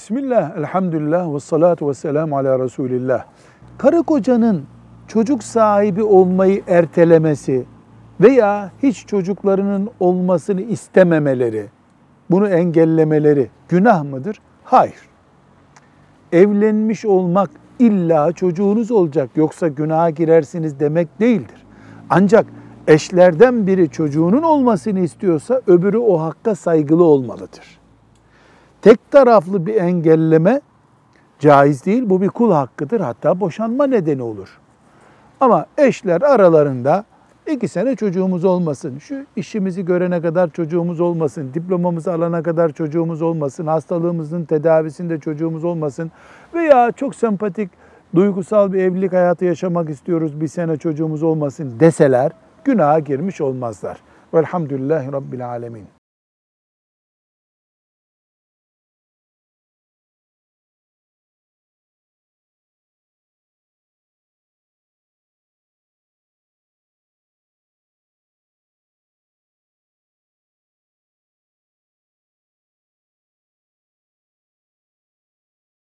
Bismillah, elhamdülillah ve salatu ve selamu ala Resulillah. Karı kocanın çocuk sahibi olmayı ertelemesi veya hiç çocuklarının olmasını istememeleri, bunu engellemeleri günah mıdır? Hayır. Evlenmiş olmak illa çocuğunuz olacak yoksa günaha girersiniz demek değildir. Ancak eşlerden biri çocuğunun olmasını istiyorsa öbürü o hakka saygılı olmalıdır tek taraflı bir engelleme caiz değil. Bu bir kul hakkıdır. Hatta boşanma nedeni olur. Ama eşler aralarında iki sene çocuğumuz olmasın, şu işimizi görene kadar çocuğumuz olmasın, diplomamızı alana kadar çocuğumuz olmasın, hastalığımızın tedavisinde çocuğumuz olmasın veya çok sempatik, duygusal bir evlilik hayatı yaşamak istiyoruz, bir sene çocuğumuz olmasın deseler günaha girmiş olmazlar. Velhamdülillahi Rabbil Alemin.